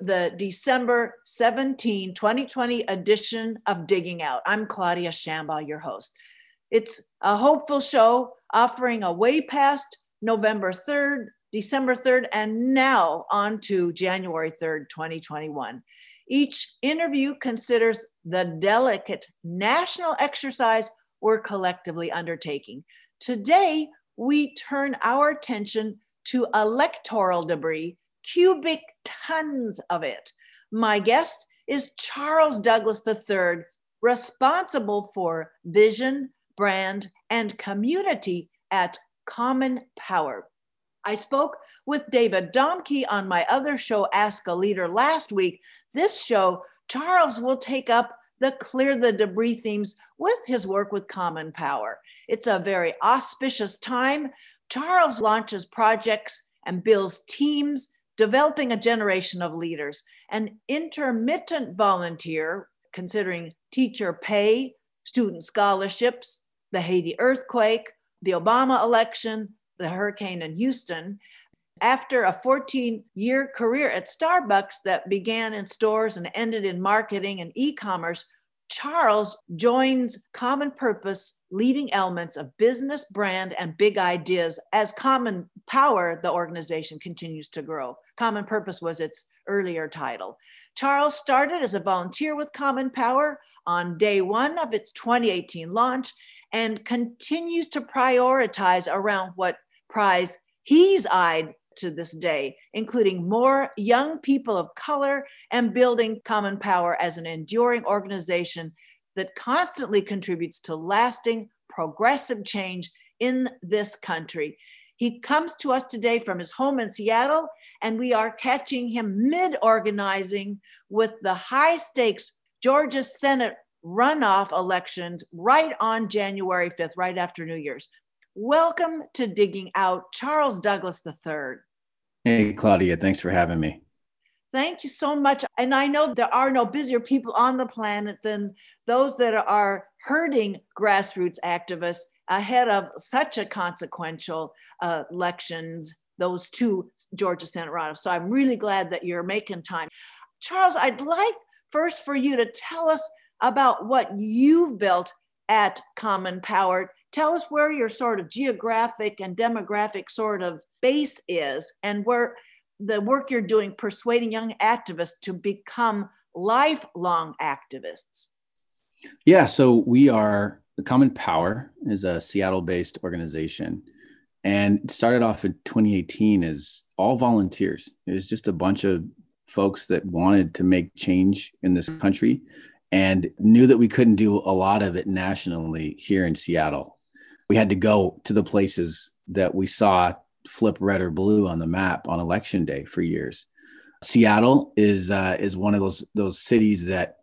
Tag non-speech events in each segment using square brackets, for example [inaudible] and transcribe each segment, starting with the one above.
The December 17, 2020 edition of Digging Out. I'm Claudia Shambaugh, your host. It's a hopeful show offering a way past November 3rd, December 3rd, and now on to January 3rd, 2021. Each interview considers the delicate national exercise we're collectively undertaking. Today, we turn our attention to electoral debris cubic tons of it. My guest is Charles Douglas III, responsible for vision, brand, and community at Common Power. I spoke with David Domke on my other show, Ask a Leader, last week. This show, Charles will take up the Clear the Debris themes with his work with Common Power. It's a very auspicious time. Charles launches projects and builds teams developing a generation of leaders. An intermittent volunteer, considering teacher pay, student scholarships, the Haiti earthquake, the Obama election, the hurricane in Houston. After a 14 year career at Starbucks that began in stores and ended in marketing and e commerce, Charles joins Common Purpose leading elements of business, brand, and big ideas as Common Power, the organization continues to grow. Common Purpose was its earlier title. Charles started as a volunteer with Common Power on day one of its 2018 launch and continues to prioritize around what prize he's eyed to this day, including more young people of color and building Common Power as an enduring organization that constantly contributes to lasting progressive change in this country. He comes to us today from his home in Seattle, and we are catching him mid organizing with the high stakes Georgia Senate runoff elections right on January 5th, right after New Year's. Welcome to Digging Out, Charles Douglas III. Hey, Claudia, thanks for having me. Thank you so much. And I know there are no busier people on the planet than those that are hurting grassroots activists ahead of such a consequential uh, elections, those two Georgia Senate runoffs. So I'm really glad that you're making time. Charles, I'd like first for you to tell us about what you've built at Common Power. Tell us where your sort of geographic and demographic sort of base is and where the work you're doing persuading young activists to become lifelong activists. Yeah, so we are the Common Power is a Seattle-based organization and started off in 2018 as all volunteers. It was just a bunch of folks that wanted to make change in this country and knew that we couldn't do a lot of it nationally here in Seattle. We had to go to the places that we saw flip red or blue on the map on election day for years. Seattle is uh, is one of those those cities that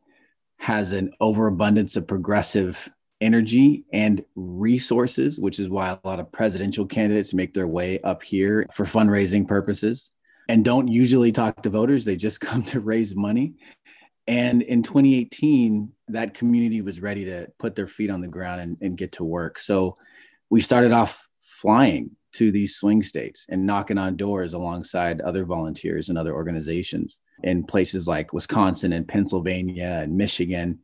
has an overabundance of progressive energy and resources, which is why a lot of presidential candidates make their way up here for fundraising purposes and don't usually talk to voters. They just [laughs] come to raise money. And in 2018, that community was ready to put their feet on the ground and, and get to work. So we started off flying to these swing states and knocking on doors alongside other volunteers and other organizations in places like Wisconsin and Pennsylvania and Michigan.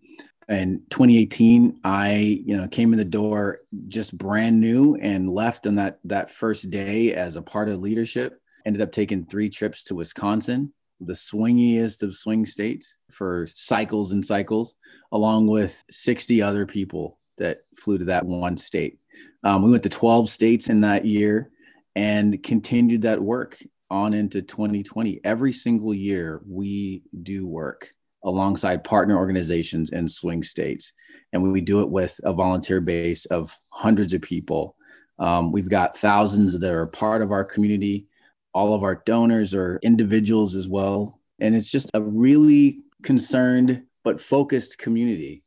In 2018, I you know came in the door just brand new and left on that that first day as a part of leadership. Ended up taking three trips to Wisconsin, the swingiest of swing states, for cycles and cycles, along with 60 other people that flew to that one state. Um, we went to 12 states in that year and continued that work on into 2020. Every single year, we do work alongside partner organizations in swing states. And we do it with a volunteer base of hundreds of people. Um, we've got thousands that are part of our community. All of our donors are individuals as well. And it's just a really concerned but focused community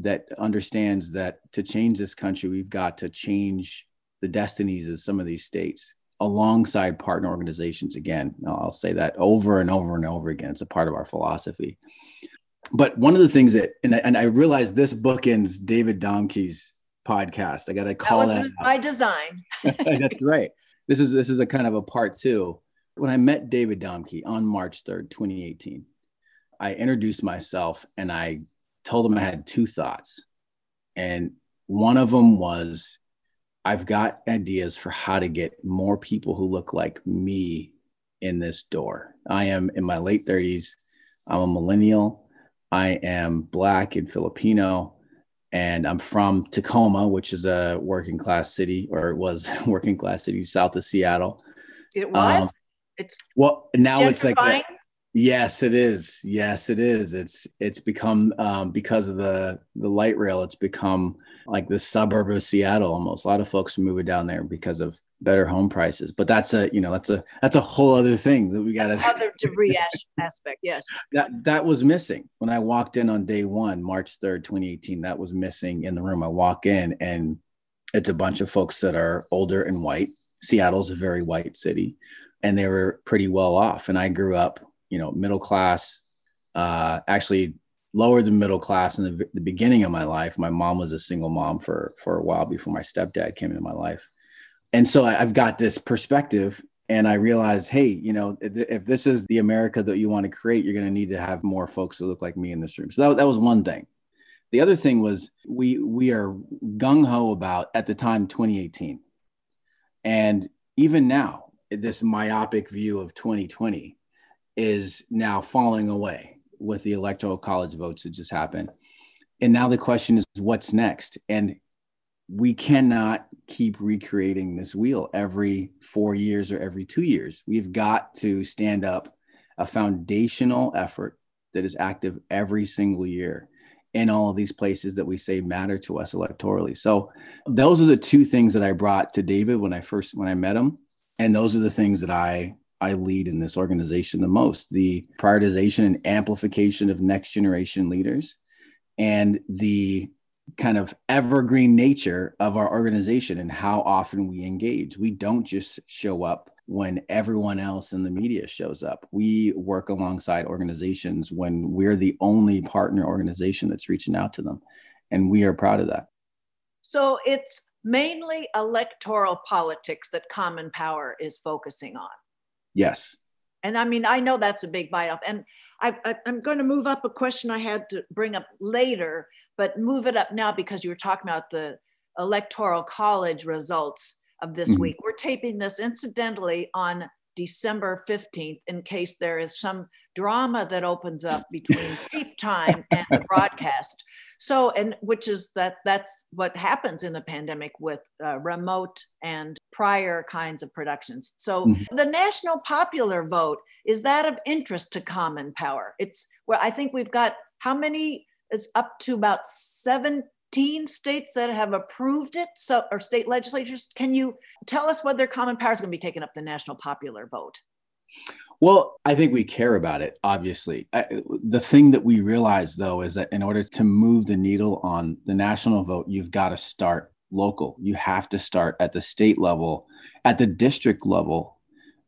that understands that to change this country, we've got to change the destinies of some of these states alongside partner organizations. Again, I'll say that over and over and over again. It's a part of our philosophy. But one of the things that, and I, and I realize this bookends David Domke's podcast. I got to call that. Was that by design. [laughs] That's right. This is this is a kind of a part two. When I met David Domke on March 3rd, 2018, I introduced myself and I told them I had two thoughts. And one of them was I've got ideas for how to get more people who look like me in this door. I am in my late 30s. I'm a millennial. I am Black and Filipino. And I'm from Tacoma, which is a working class city, or it was [laughs] working class city south of Seattle. It was. Um, it's well now it's, it's like yes, it is. Yes, it is. It's it's become um, because of the the light rail. It's become like the suburb of Seattle almost. A lot of folks are moving down there because of better home prices. But that's a you know that's a that's a whole other thing that we got to other debris aspect. Yes, [laughs] that that was missing when I walked in on day one, March third, twenty eighteen. That was missing in the room. I walk in and it's a bunch of folks that are older and white. Seattle's a very white city, and they were pretty well off. And I grew up, you know, middle class. Uh, actually, lower than middle class in the, the beginning of my life. My mom was a single mom for for a while before my stepdad came into my life and so I've got this perspective and I realized, hey, you know, if this is the America that you want to create, you're going to need to have more folks who look like me in this room. So that, that was one thing. The other thing was we we are gung ho about at the time 2018, and even now this myopic view of 2020 is now falling away with the electoral college votes that just happened. And now the question is, what's next? And we cannot keep recreating this wheel every four years or every two years. We've got to stand up a foundational effort that is active every single year in all of these places that we say matter to us electorally. So those are the two things that I brought to David when I first when I met him, and those are the things that I I lead in this organization the most: the prioritization and amplification of next generation leaders, and the kind of evergreen nature of our organization and how often we engage. We don't just show up when everyone else in the media shows up. We work alongside organizations when we're the only partner organization that's reaching out to them. And we are proud of that. So it's mainly electoral politics that Common Power is focusing on. Yes. And I mean, I know that's a big bite off. And I, am going to move up a question I had to bring up later, but move it up now because you were talking about the electoral college results of this mm-hmm. week. We're taping this incidentally on December 15th in case there is some drama that opens up between [laughs] tape time and the broadcast. So, and which is that that's what happens in the pandemic with uh, remote and prior kinds of productions. So, mm-hmm. the national popular vote is that of interest to Common Power. It's well, I think we've got how many is up to about 17 states that have approved it so or state legislatures can you tell us whether common power is going to be taking up the national popular vote well i think we care about it obviously. I, the thing that we realize though is that in order to move the needle on the national vote you've got to start local. You have to start at the state level. At the district level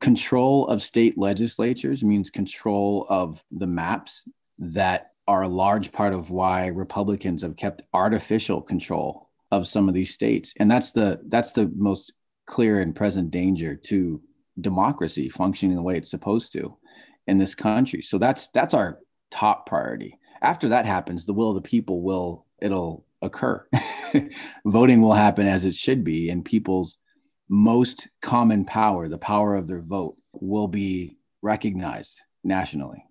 control of state legislatures means control of the maps that are a large part of why Republicans have kept artificial control of some of these states. And that's the that's the most clear and present danger to democracy functioning the way it's supposed to in this country. So that's that's our top priority. After that happens, the will of the people will it'll occur. [laughs] Voting will happen as it should be and people's most common power, the power of their vote will be recognized nationally.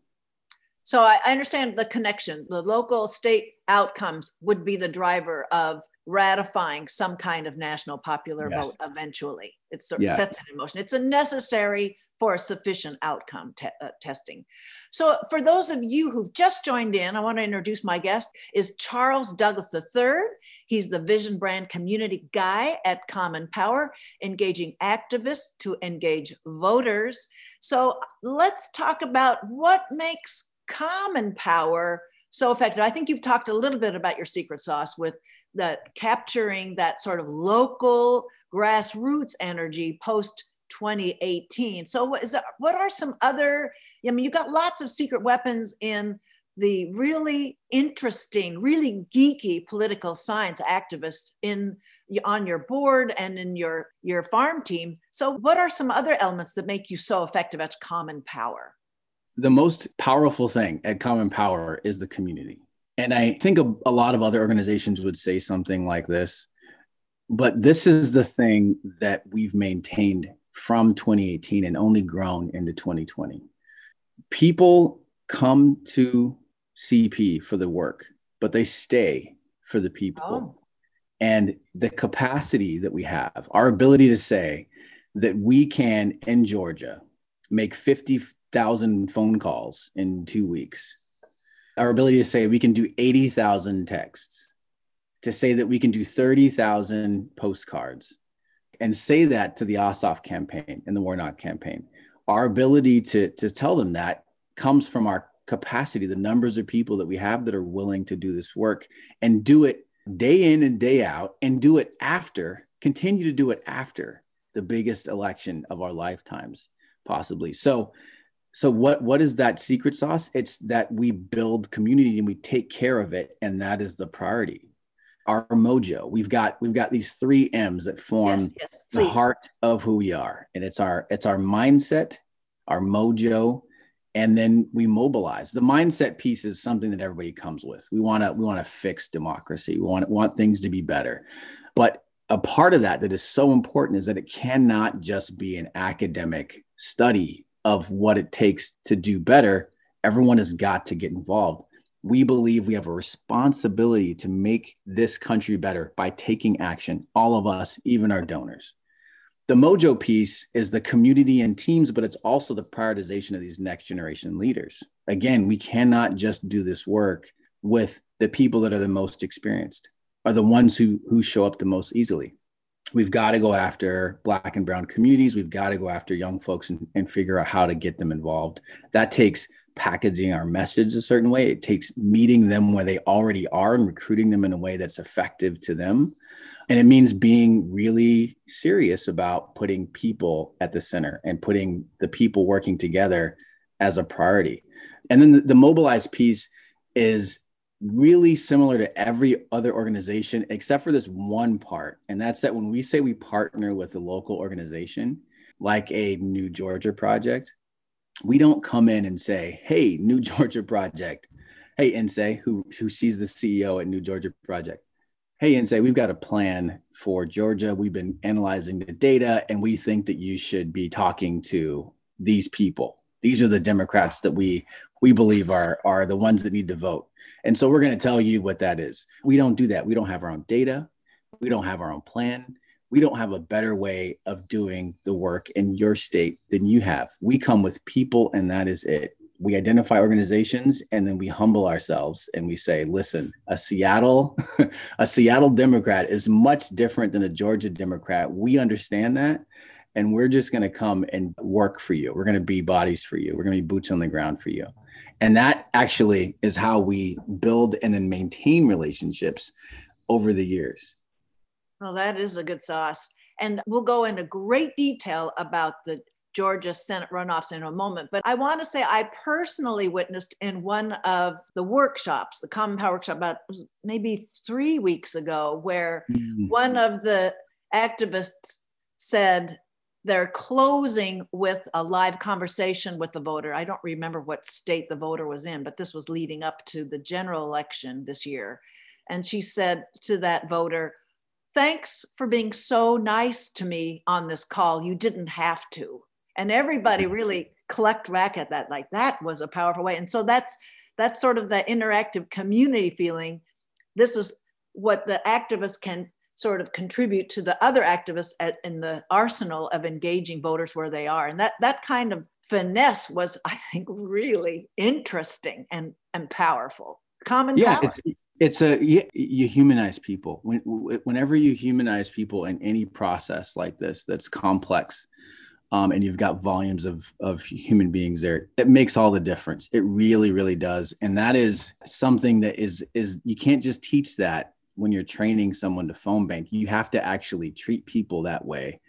So I, understand the connection. The local state outcomes would be the driver of ratifying some kind of national popular yes. vote eventually. It sort of yeah. sets it in motion. It's a necessary for a sufficient outcome te- uh, testing. So for those of you who've just joined in, I want to introduce my guest is Charles Douglas III. He's the Vision Brand Community Guy at Common Power, engaging activists to engage voters. So let's talk about what makes common power so effective. I think you've talked a little bit about your secret sauce with that capturing that sort of local grassroots energy post 2018. So what is that, what are some other I mean you got lots of secret weapons in the really interesting, really geeky political science activists in on your board and in your your farm team. So what are some other elements that make you so effective at Common Power? The most powerful thing at Common Power is the community. And I think a, a lot of other organizations would say something like this, but this is the thing that we've maintained from 2018 and only grown into 2020. People come to CP for the work, but they stay for the people. Oh. And the capacity that we have, our ability to say that we can in Georgia make 50,000 phone calls in two weeks, our ability to say we can do 80,000 texts, to say that we can do 30,000 postcards, and say that to the Ossoff campaign and the Warnock campaign. Our ability to, to tell them that comes from our capacity, the numbers of people that we have that are willing to do this work and do it day in and day out and do it after, continue to do it after the biggest election of our lifetimes, possibly. So, so what what is that secret sauce? It's that we build community and we take care of it, and that is the priority. Our mojo. We've got we've got these three M's that form yes, yes, the heart of who we are, and it's our it's our mindset, our mojo, and then we mobilize the mindset piece is something that everybody comes with we want to we want to fix democracy we want want things to be better but a part of that that is so important is that it cannot just be an academic study of what it takes to do better everyone has got to get involved we believe we have a responsibility to make this country better by taking action all of us even our donors the mojo piece is the community and teams, but it's also the prioritization of these next generation leaders. Again, we cannot just do this work with the people that are the most experienced, are the ones who who show up the most easily. We've got to go after black and brown communities. We've got to go after young folks and, and figure out how to get them involved. That takes packaging our message a certain way. It takes meeting them where they already are and recruiting them in a way that's effective to them. And it means being really serious about putting people at the center and putting the people working together as a priority. And then the, the mobilized piece is really similar to every other organization except for this one part. And that's that when we say we partner with a local organization, like a New Georgia project, we don't come in and say, hey, New [laughs] Georgia project. Hey, and say who who sees the CEO at New Georgia Project hey and say we've got a plan for georgia we've been analyzing the data and we think that you should be talking to these people these are the democrats that we we believe are are the ones that need to vote and so we're going to tell you what that is. We don't do that. We don't have our own data. We don't have our own plan. We don't have a better way of doing the work in your state than you have. We come with people and that is it. We identify organizations and then we humble ourselves and we say listen a seattle [laughs] a seattle democrat is much different than a georgia democrat. We understand that and we're just going to come and work for you. We're going to be bodies for you. We're going to be boots on the ground for you and that actually is how we build and then maintain relationships over the years well that is a good sauce and we'll go into great detail about the Georgia Senate runoffs in a moment. But I want to say I personally witnessed in one of the workshops, the Common Power workshop, about maybe three weeks ago, where mm-hmm. one of the activists said they're closing with a live conversation with the voter. I don't remember what state the voter was in, but this was leading up to the general election this year. And she said to that voter, Thanks for being so nice to me on this call. You didn't have to and everybody mm-hmm. really collect back at that like that was a powerful way and so that's that's sort of the interactive community feeling this is what the activists can sort of contribute to the other activists at, in the arsenal of engaging voters where they are. And that that kind of finesse was i think really interesting and and powerful. Common yeah, power. It's, it's a you, you humanize people. When, whenever you humanize people in any process like this that's complex um, and you've got volumes of of human beings there it makes all the difference. It really really does. And that is something that is is you can't just teach that when you're training someone to phone bank you have to actually treat people that way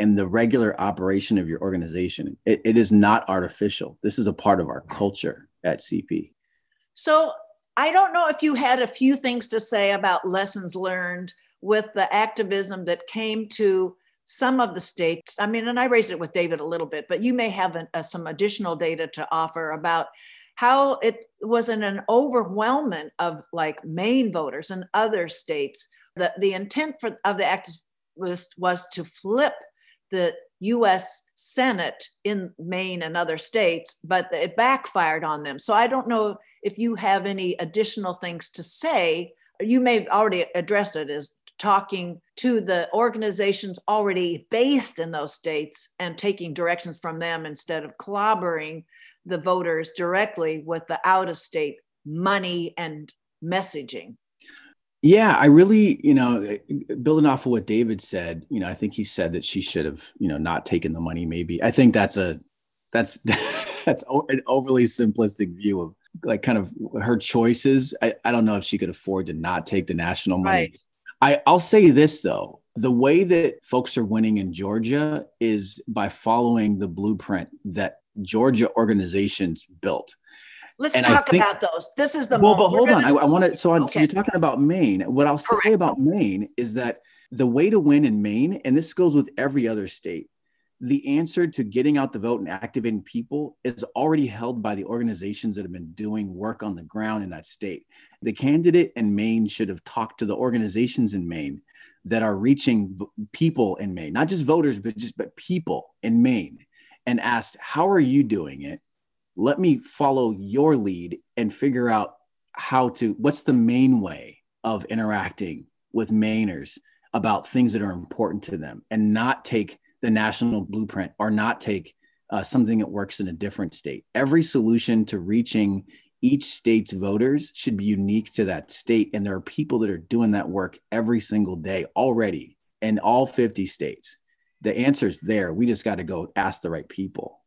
and the regular operation of your organization. It, it is not artificial. This is a part of our culture at cp so i don't know if you had a few things to say about lessons learned with the activism that came to some of the states. I mean, and I raised it with David a little bit, but you may have an, uh, some additional data to offer about how it was in an overwhelming of like Maine voters and other states. that the intent for, of the activist was to flip the US Senate in Maine and other states, but it backfired on them. So I don't know if you have any additional things to say. You may have already addressed it as talking to the organizations already based in those states and taking directions from them instead of clobbering the voters directly with the out of state money and messaging. Yeah, I really, you know, building off of what David said, you know, I think he said that she should have, you know, not taken the money. Maybe I think that's a, that's [laughs] that's an overly simplistic view of like kind of her choices. I, I don't know if she could afford to not take the national money. Right. I, I'll say this though, the way that folks are winning in Georgia is by following the blueprint that Georgia organizations built. Let's and talk think, about those. This is the well, moment. but hold gonna, on. I, I want to. So, okay. so you're talking about Maine. What I'll Correct. say about Maine is that the way to win in Maine, and this goes with every other state, the answer to getting out the vote and activating people is already held by the organizations that have been doing work on the ground in that state. The candidate in Maine should have talked to the organizations in Maine that are reaching people in Maine, not just voters, but just but people in Maine, and asked, "How are you doing it? Let me follow your lead and figure out how to. What's the main way of interacting with Mainers about things that are important to them, and not take." the national blueprint or not take uh, something that works in a different state. Every solution to reaching each state's voters should be unique to that state. And there are people that are doing that work every single day already in all 50 states. The answer's there. We just got to go ask the right people.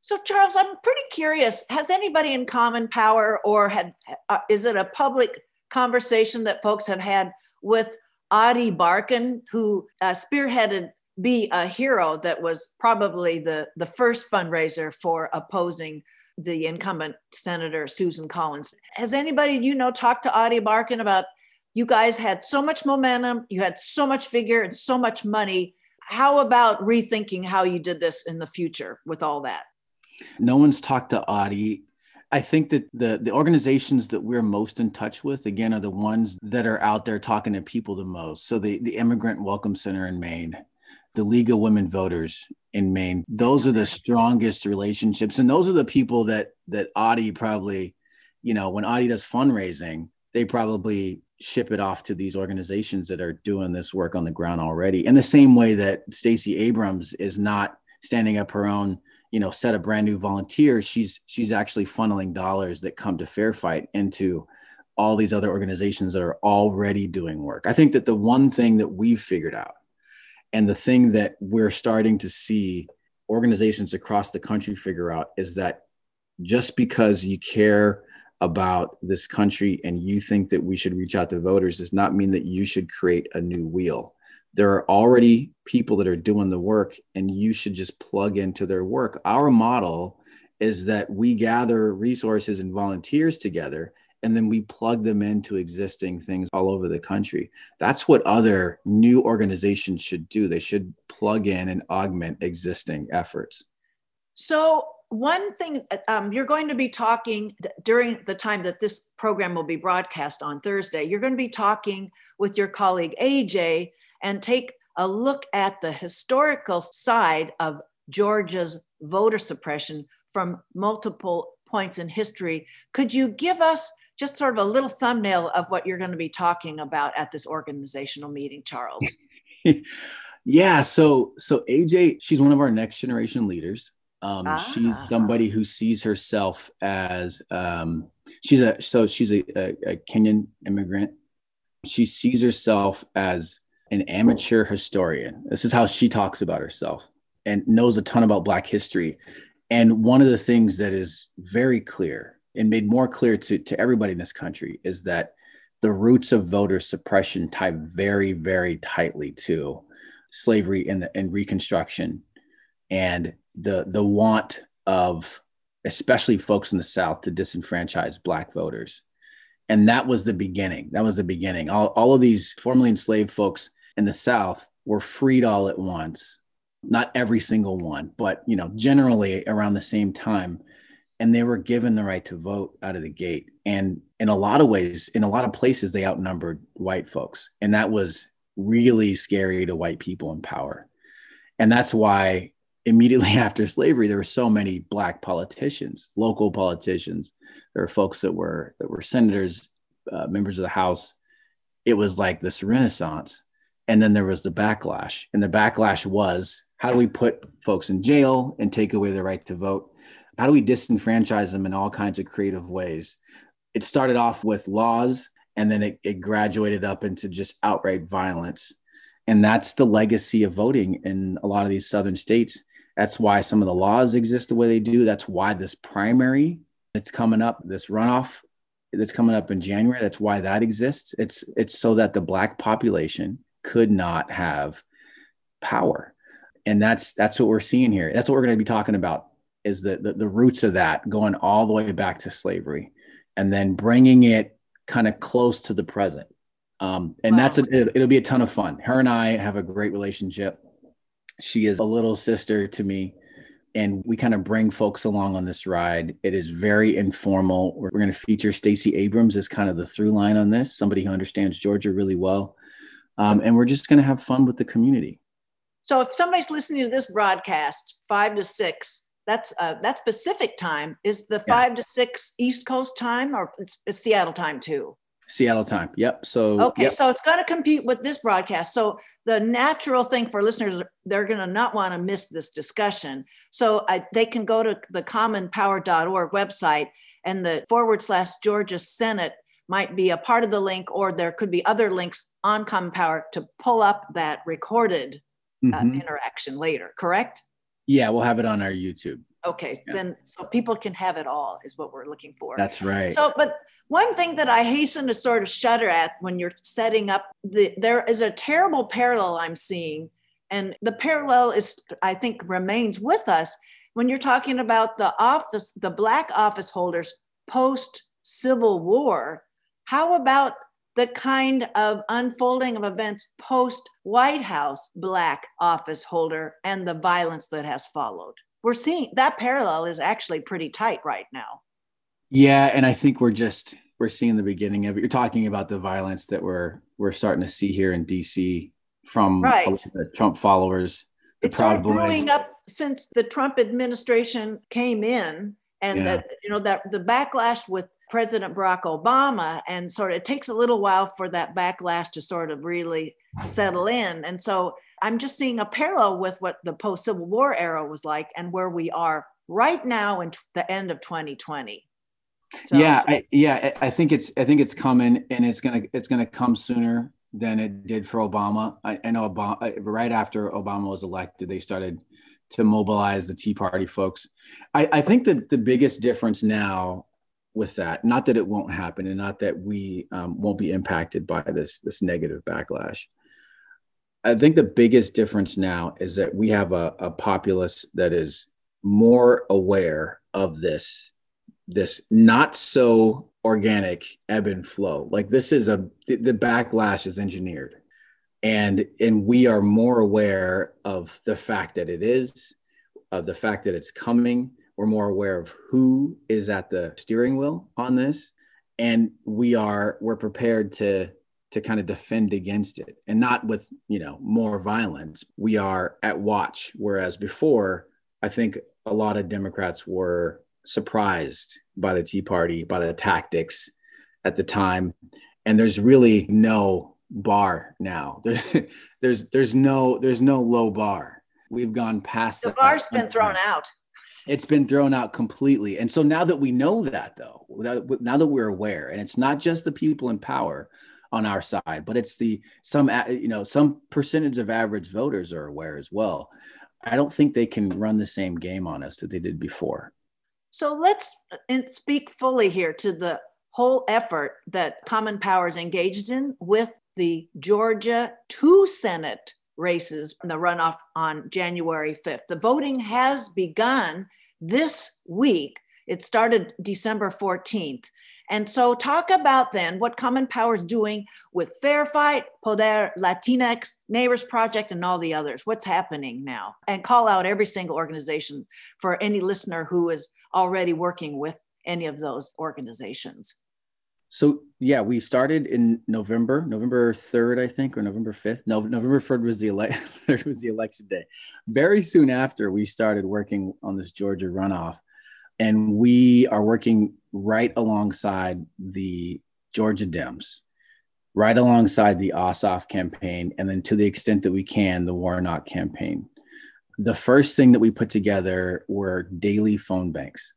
So, Charles, I'm pretty curious. Has anybody in Common Power, or had uh, is it a public conversation that folks have had with Ady Barkan, who uh, spearheaded be a hero that was probably the, the first fundraiser for opposing the incumbent Senator Susan Collins. Has anybody you know talked to Ady Barkan about you guys had so much momentum, you had so much figure and so much money. How about rethinking how you did this in the future with all that? No one's talked to Ady. I think that the the organizations that we're most in touch with, again, are the ones that are out there talking to people the most. So the the Immigrant Welcome Center in Maine, the League of Women Voters in Maine. Those are the strongest relationships, and those are the people that that Ady probably, you know, when Ady does fundraising, they probably ship it off to these organizations that are doing this work on the ground already. In the same way that Stacey Abrams is not standing up her own, you know, set of brand new volunteers. She's she's actually funneling dollars that come to Fair Fight into all these other organizations that are already doing work. I think that the one thing that we've figured out and the thing that we're starting to see organizations across the country figure out is that just because you care about this country and you think that we should reach out to voters does not mean that you should create a new wheel. There are already people that are doing the work and you should just plug into their work. Our model is that we gather resources and volunteers together and then we plug them into existing things all over the country. That's what other new organizations should do. They should plug in and augment existing efforts. So, one thing um, you're going to be talking during the time that this program will be broadcast on Thursday, you're going to be talking with your colleague AJ and take a look at the historical side of Georgia's voter suppression from multiple points in history. Could you give us just sort of a little thumbnail of what you're going to be talking about at this organizational meeting, Charles. [laughs] yeah. So, so AJ, she's one of our next generation leaders. Um, ah. She's somebody who sees herself as um, she's a so she's a, a, a Kenyan immigrant. She sees herself as an amateur historian. This is how she talks about herself and knows a ton about Black history. And one of the things that is very clear and made more clear to, to everybody in this country is that the roots of voter suppression tie very, very tightly to slavery and, the, and Reconstruction and the, the want of especially folks in the South to disenfranchise Black voters. And that was the beginning. That was the beginning. All, all of these formerly enslaved folks in the South were freed all at once. Not every single one, but you know, generally around the same time. And they were given the right to vote out of the gate. And in a lot of ways, in a lot of places, they outnumbered white folks. And that was really scary to white people in power. And that's why immediately [laughs] after slavery, there were so many black politicians, local politicians. There were folks that were that were senators, uh, members of the House. It was like this renaissance, and then there was the backlash, and the backlash was how do we put folks in jail and take away their right to vote? How do we disenfranchise them in all kinds of creative ways? It started off with laws, and then it, it graduated up into just outright violence. And that's the legacy of voting in a lot of these southern states that's why some of the laws exist the way they do. That's why this primary that's coming up, this runoff that's coming up in January, that's why that exists. It's it's so that the black population could not have power. And that's that's what we're seeing here. That's what we're going to be talking about is the, the, the roots of that going all the way back to slavery and then bringing it kind of close to the present. Um, and wow. that's a, it, it'll be a ton of fun. Her and I have a great relationship she is a little sister to me. And we kind of bring folks along on this ride. It is very informal. We're, going to feature Stacey Abrams as kind of the through line on this, somebody who understands Georgia really well. Um, and we're just going to have fun with the community. So if somebody's listening to this broadcast, five to six, that's uh, that's Pacific time. Is the five yeah. to six East Coast time, or it's, it's Seattle time too? Seattle time. Yep. So okay, yep. so it's going to compete with this broadcast. So the natural thing for listeners, they're going to not want to miss this discussion. So I, they can go to the commonpower.org website, and the forward slash Georgia Senate might be a part of the link, or there could be other links on Common Power to pull up that recorded uh, mm-hmm. interaction later. Correct? Yeah, we'll have it on our YouTube. Okay, yeah. then so people can have it all is what we're looking for. That's right. So, but one thing that I hasten to sort of shudder at when you're setting up the there is a terrible parallel I'm seeing, and the parallel is I think remains with us when you're talking about the office, the black office holders post Civil War. How about the kind of unfolding of events post White House black office holder and the violence that has followed? We're seeing that parallel is actually pretty tight right now. Yeah, and I think we're just we're seeing the beginning of it. You're talking about the violence that we're we're starting to see here in DC from right. the Trump followers. The it's Proud Boys. growing up since the Trump administration came in, and yeah. that you know that the backlash with President Barack Obama, and sort of it takes a little while for that backlash to sort of really settle in, and so I'm just seeing a parallel with what the post Civil War era was like and where we are right now in t- the end of 2020. So, yeah, I, yeah, I think it's I think it's coming and it's gonna it's gonna come sooner than it did for Obama. I, I know Obama right after Obama was elected, they started to mobilize the Tea Party folks. I, I think that the biggest difference now with that, not that it won't happen, and not that we um, won't be impacted by this this negative backlash, I think the biggest difference now is that we have a, a populace that is more aware of this, this not so organic ebb and flow. Like this is a the, the backlash is engineered. And and we are more aware of the fact that it is, of the fact that it's coming. We're more aware of who is at the steering wheel on this. And we are we're prepared to to kind of defend against it and not with you know more violence. We are at watch whereas before i think a lot of democrats were surprised by the tea party by the tactics at the time and there's really no bar now. [laughs] There's there's there's no there's no low bar. We've gone past the bar's been thrown out it's been thrown out completely and so now that we know that though now that we're aware and it's not just the people in power on our side, but it's the some you know some percentage of average voters are aware as well. I don't think they can run the same game on us that they did before. So let's speak fully here to the whole effort that Common Power is engaged in with the Georgia two Senate races in the runoff on January 5th. The voting has begun this week. It started December 14th. And so, talk about then what Common Power is doing with Fair Fight, Poder Latinx, Neighbors Project, and all the others. What's happening now? And call out every single organization for any listener who is already working with any of those organizations. So yeah, we started in November, November third, I think, or November fifth. No, November third was the ele- [laughs] was the election day. Very soon after, we started working on this Georgia runoff, and we are working right alongside the Georgia Dems, right alongside the Ossoff campaign, and then to the extent that we can, the Warnock campaign. The first thing that we put together were daily phone banks,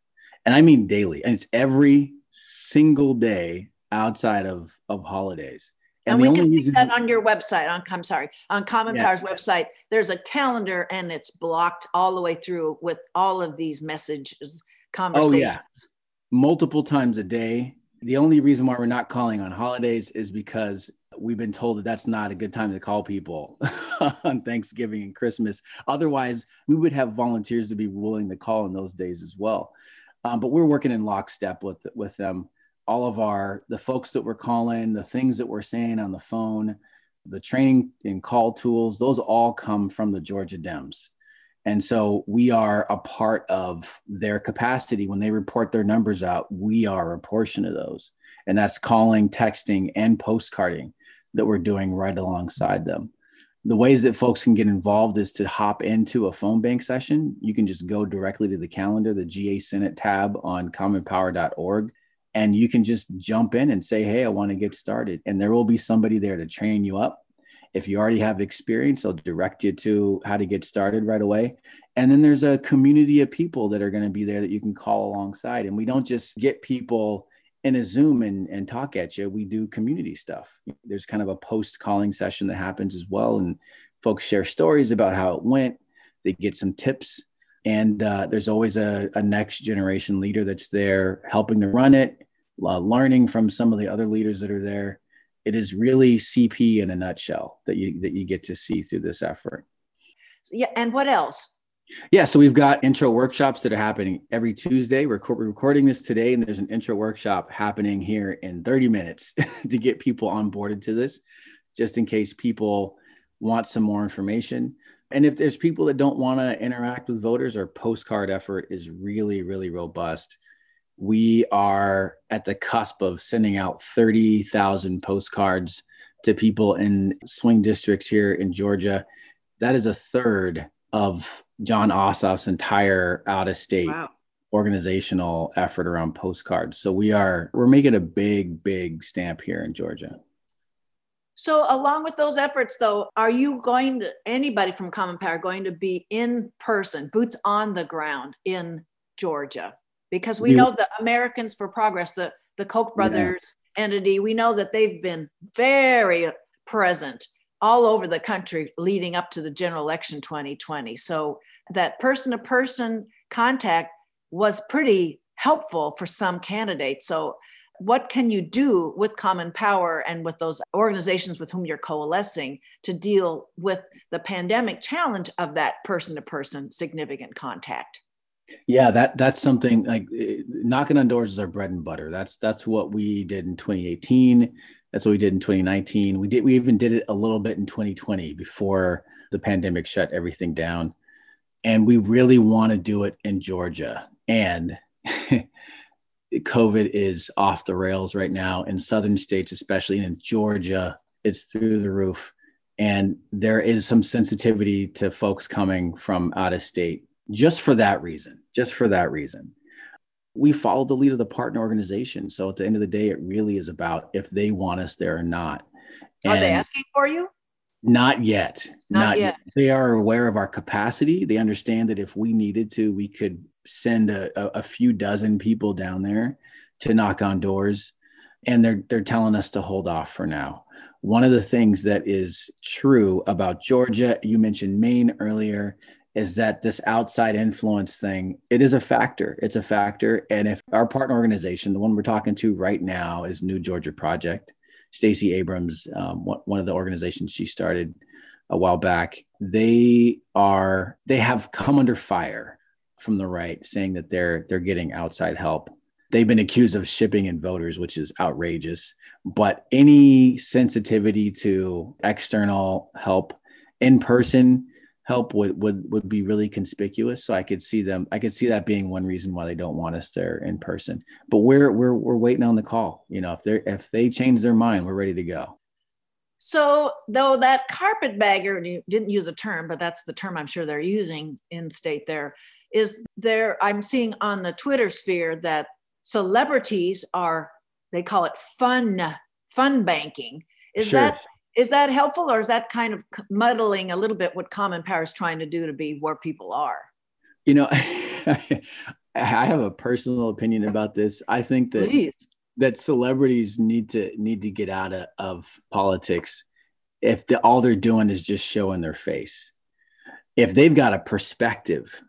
and I mean daily, and it's every single day outside of of holidays. And, and we can see that on your website. On I'm sorry, on Common yeah. Power's website, there's a calendar and it's blocked all the way through with all of these messages, conversations. Oh yeah, multiple times a day. The only reason why we're not calling on holidays is because we've been told that that's not a good time to call people [laughs] on Thanksgiving and Christmas. Otherwise, we would have volunteers to be willing to call in those days as well. Um, but we're working in lockstep with with them. All of our the folks that we're calling, the things that we're saying on the phone, the training and call tools, those all come from the Georgia Dems. And so we are a part of their capacity. When they report their numbers out, we are a portion of those. And that's calling, texting, and postcarding that we're doing right alongside them the ways that folks can get involved is to hop into a phone bank session. You can just go directly to the calendar, the GA Senate tab on commonpower.org, and you can just jump in and say, Hey, I want to get started. And there will be somebody there to train you up. If you already have experience, they'll direct you to how to get started right away. And then there's a community of people that are going to be there that you can call alongside. And we don't just get people in a Zoom and, and talk at you, we do community stuff. There's kind of a post calling session that happens as well. And folks share stories about how it went. They get some tips. And uh, there's always a, a, next generation leader that's there helping to run it, uh, learning from some of the other leaders that are there. It is really CP in a nutshell that you that you get to see through this effort. Yeah, and what else? Yeah, so we've got intro workshops that are happening every Tuesday. We're, recording this today, and there's an intro workshop happening here in 30 minutes [laughs] to get people onboarded to this, just in case people want some more information. And if there's people that don't want to interact with voters, our postcard effort is really, really robust. We are at the cusp of sending out 30,000 postcards to people in swing districts here in Georgia. That is a third of Jon Ossoff's entire out of state wow. organizational effort around postcards. So we are we're making a big big stamp here in Georgia. So along with those efforts though, are you going to anybody from Common Power going to be in person, boots on the ground in Georgia? Because we, we know the Americans for Progress, the the Koch brothers yeah. entity, we know that they've been very present all over the country leading up to the general election 2020. So that person to person contact was pretty helpful for some candidates. So, what can you do with Common Power and with those organizations with whom you're coalescing to deal with the pandemic challenge of that person to person significant contact? Yeah, that that's something like eh, knocking on doors is our bread and butter. That's that's what we did in 2018. That's what we did in 2019. We did we even did it a little bit in 2020 before the pandemic shut everything down and we really want to do it in Georgia. And [laughs] COVID is off the rails right now in southern states, especially in Georgia. It's through the roof. And there is some sensitivity to folks coming from out of state just for that reason, just for that reason. We follow the lead of the partner organization. So at the end of the day, it really is about if they want us there or not. Are they asking for you? Not yet. Not, Not yet. yet. They are aware of our capacity. They understand that if we needed to, we could send a, a, a few dozen people down there to knock on doors. And they're they're telling us to hold off for now. One of the things that is true about Georgia, you mentioned Maine earlier, is that this outside influence thing, it is a factor. It's a factor. And if our partner organization, the one we're talking to right now is New Georgia Project, Stacey Abrams, um, one of the organizations she started a while back, they are they have come under fire from the right, saying that they're they're getting outside help. they've been accused of shipping in voters, which is outrageous. But any sensitivity to external help in person help would would would be really conspicuous. So I could see them. I could see that being one reason why they don't want us there in person. But we're we're we're waiting on the call. You know, if they if they change their mind, we're ready to go. So, though that carpetbagger, you didn't use a term, but that's the term I'm sure they're using in state there, is there, I'm seeing on the Twitter sphere that celebrities are they call it fun fun banking is sure. that is that helpful or is that kind of muddling a little bit what common power is trying to do to be where people are you know [laughs] i have a personal opinion about this i think that Please. that celebrities need to need to get out of, of politics if the, all they're doing is just showing their face if they've got a perspective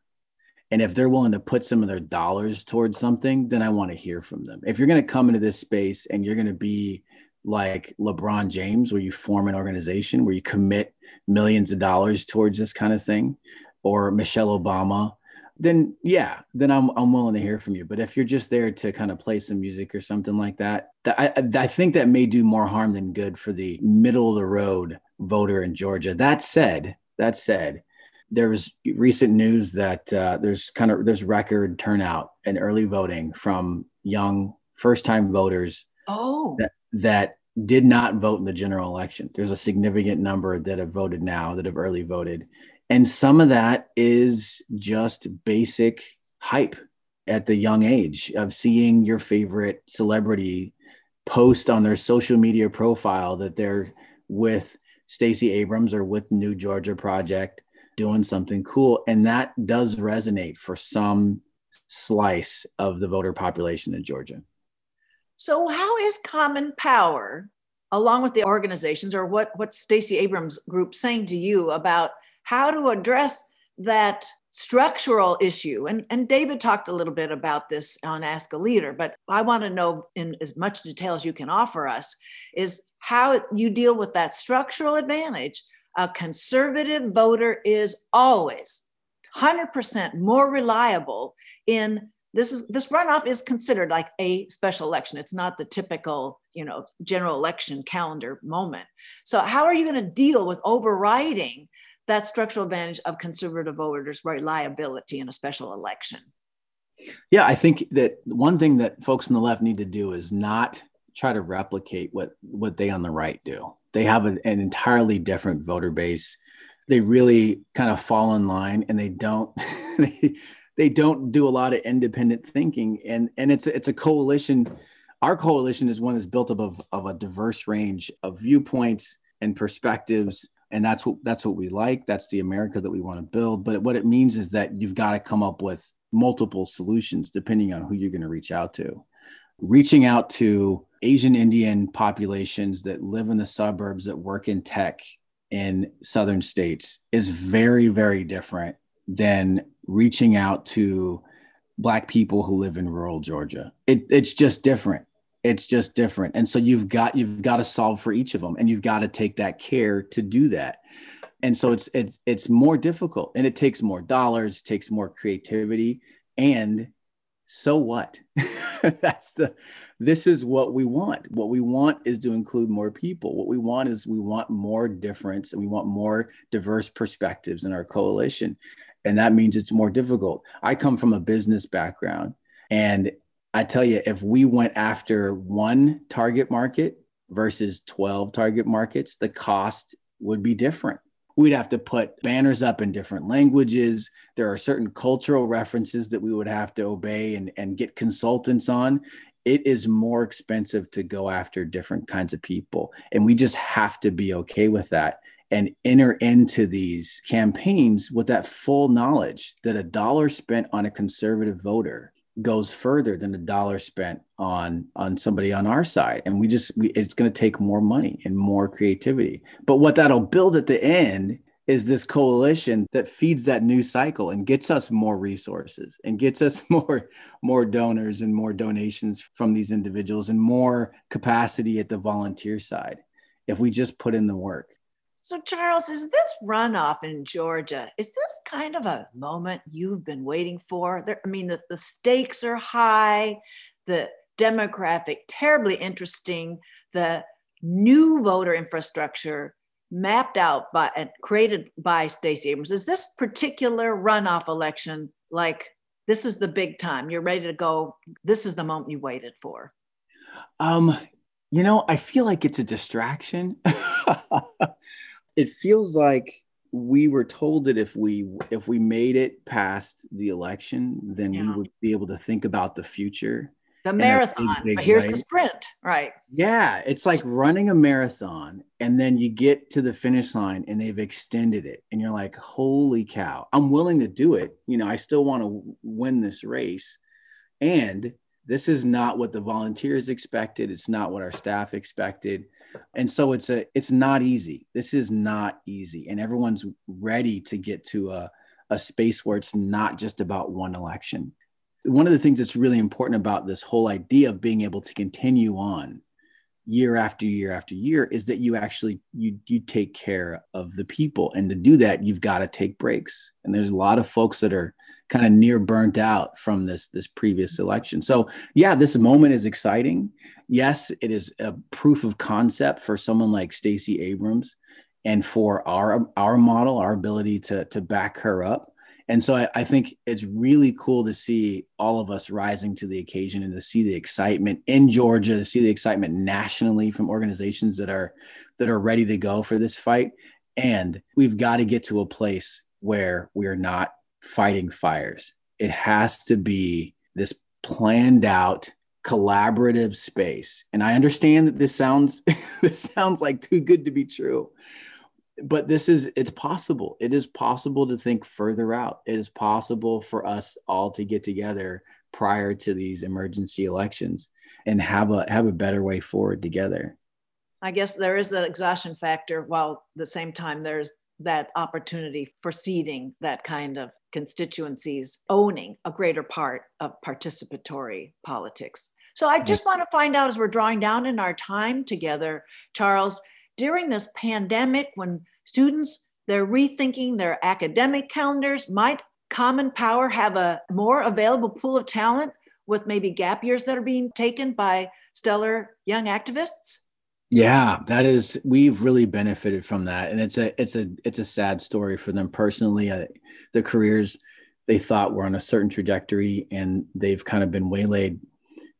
and if they're willing to put some of their dollars towards something, then I want to hear from them. If you're going to come into this space and you're going to be like LeBron James, where you form an organization where you commit millions of dollars towards this kind of thing, or Michelle Obama, then yeah, then I'm I'm willing to hear from you. But if you're just there to kind of play some music or something like that, that I I think that may do more harm than good for the middle of the road voter in Georgia. That said, that said, there was recent news that uh, there's kind of there's record turnout and early voting from young first time voters oh that, that did not vote in the general election there's a significant number that have voted now that have early voted and some of that is just basic hype at the young age of seeing your favorite celebrity post on their social media profile that they're with Stacey Abrams or with New Georgia Project doing something cool. And that does resonate for some slice of the voter population in Georgia. So, how is Common Power, along with the organizations, or what, what Stacey Abrams group saying to you about how to address that structural issue? And, and David talked a little bit about this on Ask a Leader, but I want to know in as much detail as you can offer us is how you deal with that structural advantage a conservative voter is always 100% more reliable in this is this runoff is considered like a special election. It's not the typical you know general election calendar moment. So how are you going to deal with overriding that structural advantage of conservative voters reliability in a special election? Yeah i think that one thing that folks on the left need to do is not try to replicate what what they on the right do. They have an, an entirely different voter base. They really kind of fall in line and they don't [laughs] they, they don't do a lot of independent thinking. And and it's it's a coalition. Our coalition is one that's built up of, of a diverse range of viewpoints and perspectives and that's what that's what we like that's the america that we want to build but what it means is that you've got to come up with multiple solutions depending on who you're going to reach out to reaching out to Asian Indian populations that live in the suburbs that work in tech in southern states is very, very different than reaching out to black people who live in rural Georgia. It, it's just different. It's just different. And so you've got you've got to solve for each of them and you've got to take that care to do that. And so it's it's it's more difficult and it takes more dollars, takes more creativity and so what? [laughs] That's the this is what we want. What we want is to include more people. What we want is we want more difference and we want more diverse perspectives in our coalition. And that means it's more difficult. I come from a business background and I tell you if we went after one target market versus 12 target markets, the cost would be different we'd have to put banners up in different languages. There are certain cultural references that we would have to obey and, and get consultants on. It is more expensive to go after different kinds of people. And we just have to be okay with that and enter into these campaigns with that full knowledge that a dollar spent on a conservative voter goes further than a dollar spent on on somebody on our side. And we just we, it's going to take more money and more creativity. But what that'll build at the end is this coalition that feeds that new cycle and gets us more resources and gets us [laughs] more more donors and more donations from these individuals and more capacity at the volunteer side if we just put in the work so, Charles, is this runoff in Georgia, is this kind of a moment you've been waiting for? There, I mean, the, the stakes are high. the demographic, terribly interesting, the new voter infrastructure mapped out by and created by Stacey Abrams. Is this particular runoff election like this is the big time? You're ready to go. This is the moment you waited for. Um, you know, I feel like it's a distraction. [laughs] it feels like we were told that if we if we made it past the election, then yeah. we would be able to think about the future. The marathon but here's right? the sprint right. Yeah it's like running a marathon and then you get to the finish line and they've extended it and you're like holy cow. I'm willing to do it. You know i still want to win this race. And this is not what the volunteers expected. It's not what our staff expected. And so it's a it's not easy. This is not easy. And everyone's ready to get to a, a space where it's not just about one election. One of the things that's really important about this whole idea of being able to continue on year after year after year is that you actually you you take care of the people. And to do that you've got to take breaks. And there's a lot of folks that are kind of near burnt out from this this previous election. So yeah this moment is exciting. Yes it is a proof of concept for someone like Stacey Abrams and for our our model our ability to to back her up and so I, I, think it's really cool to see all of us rising to the occasion and to see the excitement in Georgia, to see the excitement nationally from organizations that are that are ready to go for this fight. And we've got to get to a place where we are not fighting fires. It has to be this planned out collaborative space. And I understand that this sounds [laughs] this sounds like too good to be true but this is it's possible. It is possible to think further out. It is possible for us all to get together prior to these emergency elections and have a have a better way forward together. I guess there is that exhaustion factor while at the same time there's that opportunity for seeding that kind of constituencies owning a greater part of participatory politics. So i just want to find out as we're drawing down in our time together charles during this pandemic when students they're rethinking their academic calendars might common power have a more available pool of talent with maybe gap years that are being taken by stellar young activists? Yeah that is we've really benefited from that. And it's a it's a it's a sad story for them personally. Uh, the careers they thought were on a certain trajectory and they've kind of been waylaid.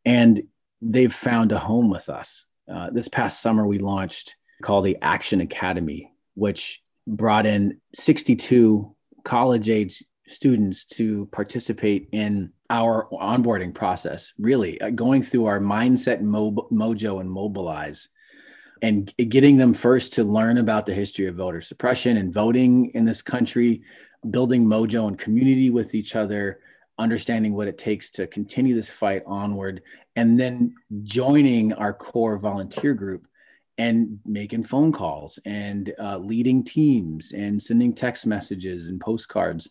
And they've found a home with us. Uh, this past summer we launched called the Action Academy, which brought in 62 college age students to participate in our onboarding process, really uh, going through our mindset mo- mojo and mobilize and getting them first to learn about the history of voter suppression and voting in this country, building mojo and community with each other, understanding what it takes to continue this fight onward, and then joining our core volunteer group and making phone calls and uh, leading teams and sending text messages and postcards.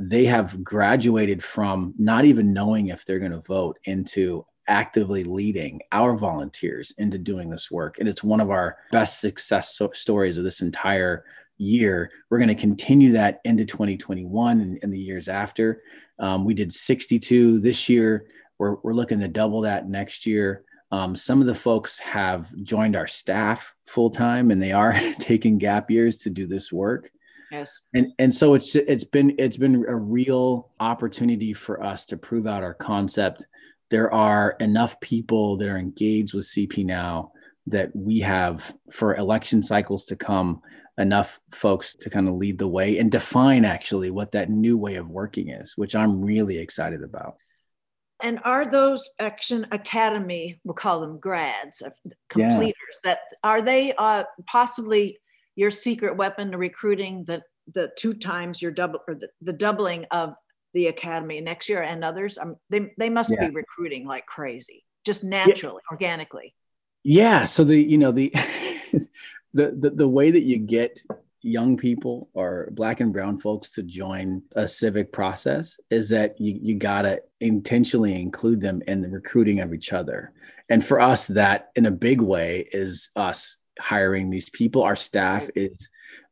They have graduated from not even knowing if they're going to vote into actively leading our volunteers into doing this work. And it's one of our best success so- stories of this entire year. We're going to continue that into 2021 and, and the years after. Um, we did 62 this year. We're, we're looking to double that next year um, some of the folks have joined our staff full time, and they are [laughs] taking gap years to do this work. Yes, and and so it's it's been it's been a real opportunity for us to prove out our concept. There are enough people that are engaged with CP now that we have for election cycles to come enough folks to kind of lead the way and define actually what that new way of working is, which I'm really excited about. And are those Action Academy, we'll call them grads, completers, yeah. that are they uh, possibly your secret weapon to recruiting the, the two times your double or the, the doubling of the academy next year and others? Um, they, they must yeah. be recruiting like crazy, just naturally, yeah. organically. Yeah. So the, you know, the, [laughs] the, the, the way that you get young people or black and brown folks to join a civic process is that you, you got to intentionally include them in the recruiting of each other and for us that in a big way is us hiring these people our staff is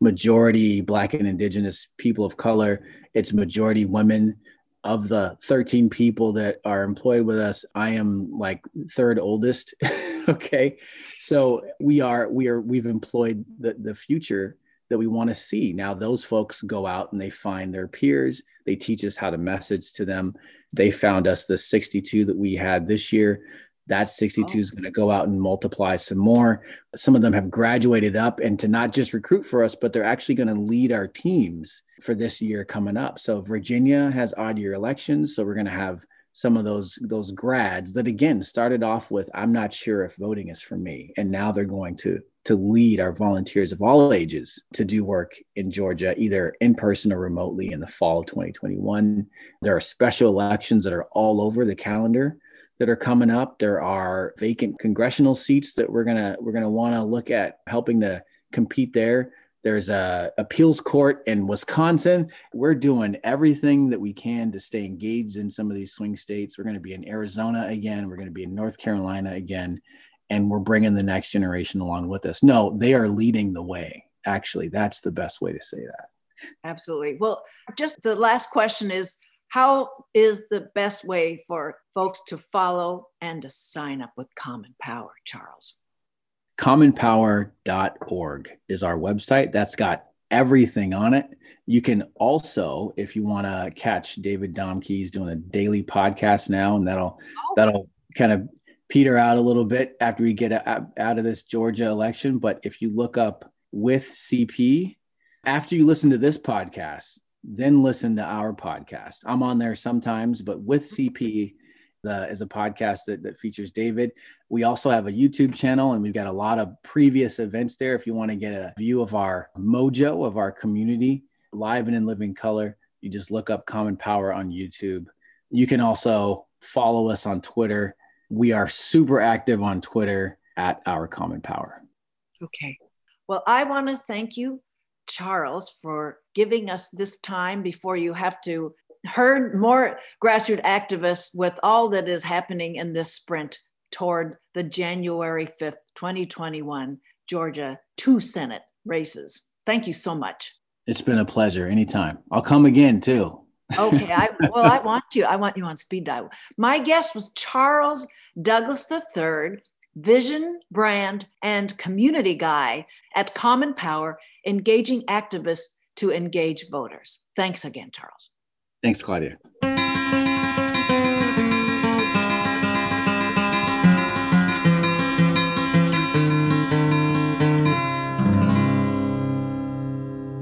majority black and indigenous people of color it's majority women of the 13 people that are employed with us, I am like third oldest. [laughs] okay. So we are, we are, we've employed the, the future that we want to see. Now, those folks go out and they find their peers. They teach us how to message to them. They found us the 62 that we had this year. That 62 oh. is going to go out and multiply some more. Some of them have graduated up and to not just recruit for us, but they're actually going to lead our teams for this year coming up. So Virginia has odd year elections. So we're going to have some of those those grads that again started off with i'm not sure if voting is for me and now they're going to to lead our volunteers of all ages to do work in Georgia, either in person or remotely in the fall of 2021. There are special elections that are all over the calendar that are coming up. There are vacant congressional seats that we're gonna we're gonna want to look at helping to compete there. There's a appeals court in Wisconsin. We're doing everything that we can to stay engaged in some of these swing states. We're going to be in Arizona again. We're going to be in North Carolina again and we're bringing the next generation along with us. No, they are leading the way. Actually, that's the best way to say that. Absolutely. Well, just the last question is how is the best way for folks to follow and to sign up with Common Power, Charles? Commonpower.org is our website. That's got everything on it. You can also, if you want to catch David Domke, he's doing a daily podcast now, and that'll oh. that'll kind of peter out a little bit after we get out of this Georgia election. But if you look up with CP, after you listen to this podcast, then listen to our podcast. I'm on there sometimes, but with CP uh, is a podcast that, that features David. We also have a YouTube channel and we've got a lot of previous events there. If you want to get a view of our mojo of our community live and in living color, you just look up Common Power on YouTube. You can also follow us on Twitter we are super active on Twitter at Our Common Power. Okay. Well, I want to thank you, Charles, for giving us this time before you have to herd more grassroots activists with all that is happening in this sprint toward the January 5th, 2021 Georgia two Senate races. Thank you so much. It's been a pleasure. Anytime. I'll come again too okay. I, [laughs] well, I want you. I want you on speed dial. My guest was Charles Douglas III, vision, brand, and community guy at Common Power, engaging activists to engage voters. Thanks again, Charles. Thanks, Claudia.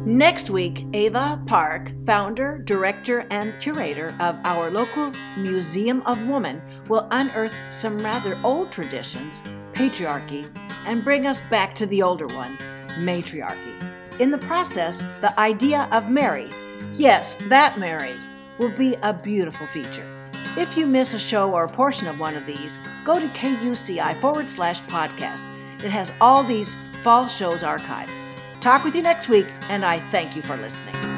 Next week, Ava Park, founder, director, and curator of our local Museum of Woman, will unearth some rather old traditions, patriarchy, and bring us back to the older one, matriarchy. In the process, the idea of Mary, yes, that Mary, will be a beautiful feature. If you miss a show or a portion of one of these, go to KUCI forward slash podcast. It has all these fall shows archived. Talk with you next week, and I thank you for listening.